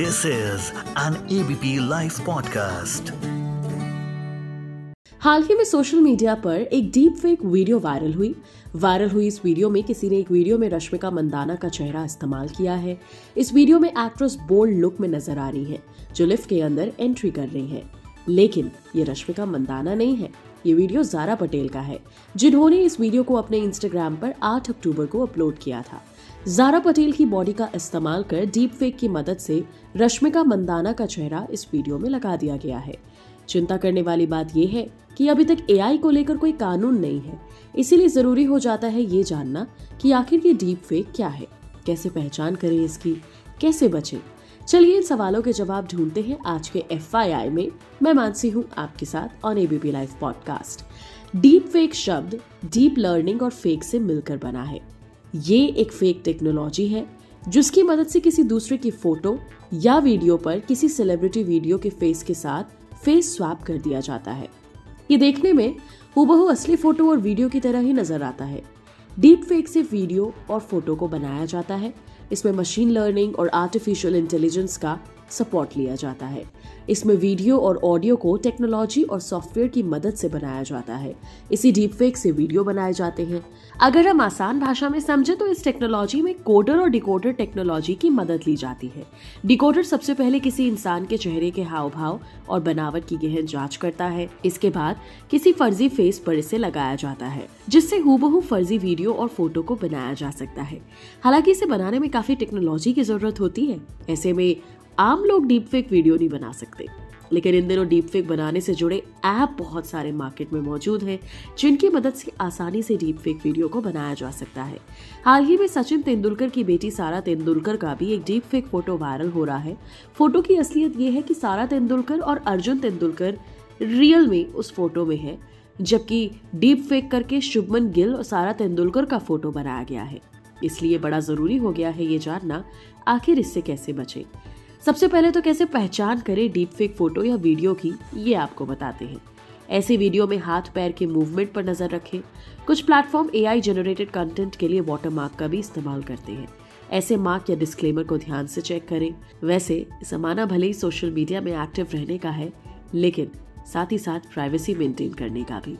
This is an ABP live podcast हाल ही में social media पर एक डीप फेक वीडियो वायरल हुई। वायरल हुई इस वीडियो में किसी ने एक वीडियो में रश्मिका मंदाना का चेहरा इस्तेमाल किया है। इस वीडियो में एक्ट्रेस बोल्ड लुक में नज़र आ रही है, जो लिफ्ट के अंदर एंट्री कर रही है। लेकिन ये रश्मिका मंदाना नहीं है, ये वीडियो जारा पटेल का है, जिन्होंने इस वीडियो को अपने इंस्टाग्राम पर 8 अक्टूबर को अपलोड किया था। जारा पटेल की बॉडी का इस्तेमाल कर डीप फेक की मदद से रश्मिका मंदाना का चेहरा इस वीडियो में लगा दिया गया है। चिंता करने वाली बात यह है कि अभी तक एआई को लेकर कोई कानून नहीं है। इसीलिए ज़रूरी हो जाता है ये जानना कि आखिर ये डीप फेक क्या है। कैसे पहचान करें इसकी? कैसे बचें? चलिए इन सवालों के जवाब ढूंढते हैं आज के एफ़ में। मैं मानसी हूँ आपके साथ on ABP live podcast deep fake शब्द डीप लर्निंग और फेक से मिलकर बना है। ये एक फेक टेक्नोलॉजी है, जिसकी मदद से किसी दूसरे की फ़ोटो या वीडियो पर किसी सेलिब्रिटी वीडियो के फेस के साथ फेस स्वैप कर दिया जाता है। ये देखने में हूबहू असली फ़ोटो और वीडियो की तरह ही नज़र आता है। डीप फेक से वीडियो और फ़ोटो को बनाया जाता है। इसमें मशीन लर्निंग और आर्टिफिशियल इंटेलिजेंस का सपोर्ट लिया जाता है। इसमें वीडियो और ऑडियो को टेक्नोलॉजी और सॉफ्टवेयर की मदद से बनाया जाता है। इसी डीप फेक से वीडियो बनाए जाते हैं। अगर हम आसान भाषा में समझे तो इस टेक्नोलॉजी में कोडर और डिकोडर टेक्नोलॉजी की मदद ली जाती है। डिकोडर सबसे पहले किसी इंसान के चेहरे के हाव भाव और बनावट की गहन जाँच करता है। इसके बाद किसी फर्जी फेस पर इसे लगाया जाता है, जिससे हूबहू फर्जी वीडियो और फ़ोटो को बनाया जा सकता है। हालाँकि इसे बनाने में काफ़ी टेक्नोलॉजी की ज़रूरत होती है। ऐसे में आम लोग डीप फेक वीडियो नहीं बना सकते। लेकिन इन दिनों डीप फेक बनाने से जुड़े ऐप बहुत सारे मार्केट में मौजूद हैं, जिनकी मदद से आसानी से डीप फेक वीडियो को बनाया जा सकता है। हाल ही में सचिन तेंदुलकर की बेटी सारा तेंदुलकर का भी एक डीप फेक फ़ोटो वायरल हो रहा है। फ़ोटो की असलियत ये है कि सारा तेंदुलकर और अर्जुन तेंदुलकर रियल में उस फ़ोटो में है, जबकि डीप फेक करके शुभमन गिल और सारा तेंदुलकर का फ़ोटो बनाया गया है। इसलिए बड़ा ज़रूरी हो गया है ये जानना, आखिर इससे कैसे बचे? सबसे पहले तो कैसे पहचान करें डीप फेक फ़ोटो या वीडियो की, ये आपको बताते हैं। ऐसे वीडियो में हाथ, पैर के मूवमेंट पर नज़र रखें। कुछ प्लेटफॉर्म एआई जनरेटेड कंटेंट के लिए वाटर मार्क का भी इस्तेमाल करते हैं। ऐसे मार्क या डिस्क्लेमर को ध्यान से चेक करें। वैसे, जमाना भले ही सोशल मीडिया में एक्टिव रहने का है, लेकिन साथ ही साथ प्राइवेसी मेंटेन करने का भी।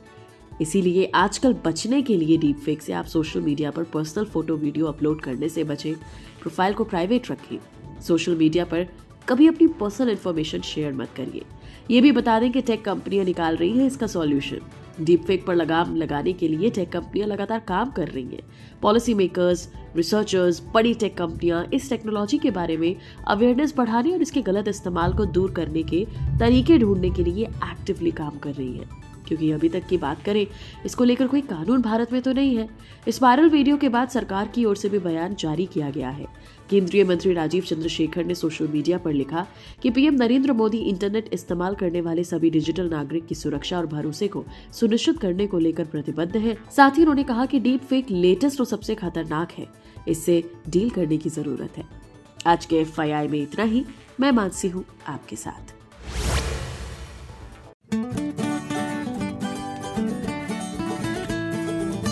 इसीलिए आजकल बचने के लिए डीप फेक से आप सोशल मीडिया पर पर्सनल फ़ोटो वीडियो अपलोड करने से बचें। प्रोफ़ाइल को प्राइवेट रखें। सोशल मीडिया पर कभी अपनी पर्सनल इन्फॉर्मेशन शेयर मत करिए। ये भी बता दें कि टेक कंपनियाँ निकाल रही हैं इसका सॉल्यूशन डीप फेक पर लगाम लगाने के लिए टेक कंपनियाँ लगातार काम कर रही हैं। पॉलिसी मेकर्स रिसर्चर्स बड़ी टेक कंपनियाँ इस टेक्नोलॉजी के बारे में अवेयरनेस बढ़ाने और इसके गलत इस्तेमाल को दूर करने के तरीके ढूँढने के लिए एक्टिवली काम कर रही है। क्योंकि अभी तक की बात करें, इसको लेकर कोई कानून भारत में तो नहीं है। इस वायरल वीडियो के बाद सरकार की ओर से भी बयान जारी किया गया है। केंद्रीय मंत्री राजीव चंद्रशेखर ने सोशल मीडिया पर लिखा कि पीएम नरेंद्र मोदी इंटरनेट इस्तेमाल करने वाले सभी डिजिटल नागरिक की सुरक्षा और भरोसे को सुनिश्चित करने को लेकर प्रतिबद्ध है। साथ ही उन्होंने कहा कि डीप फेक लेटेस्ट और सबसे खतरनाक है। इससे डील करने की ज़रूरत है। आज के एफआईआई में इतना ही। मैं मानसी हूँ आपके साथ।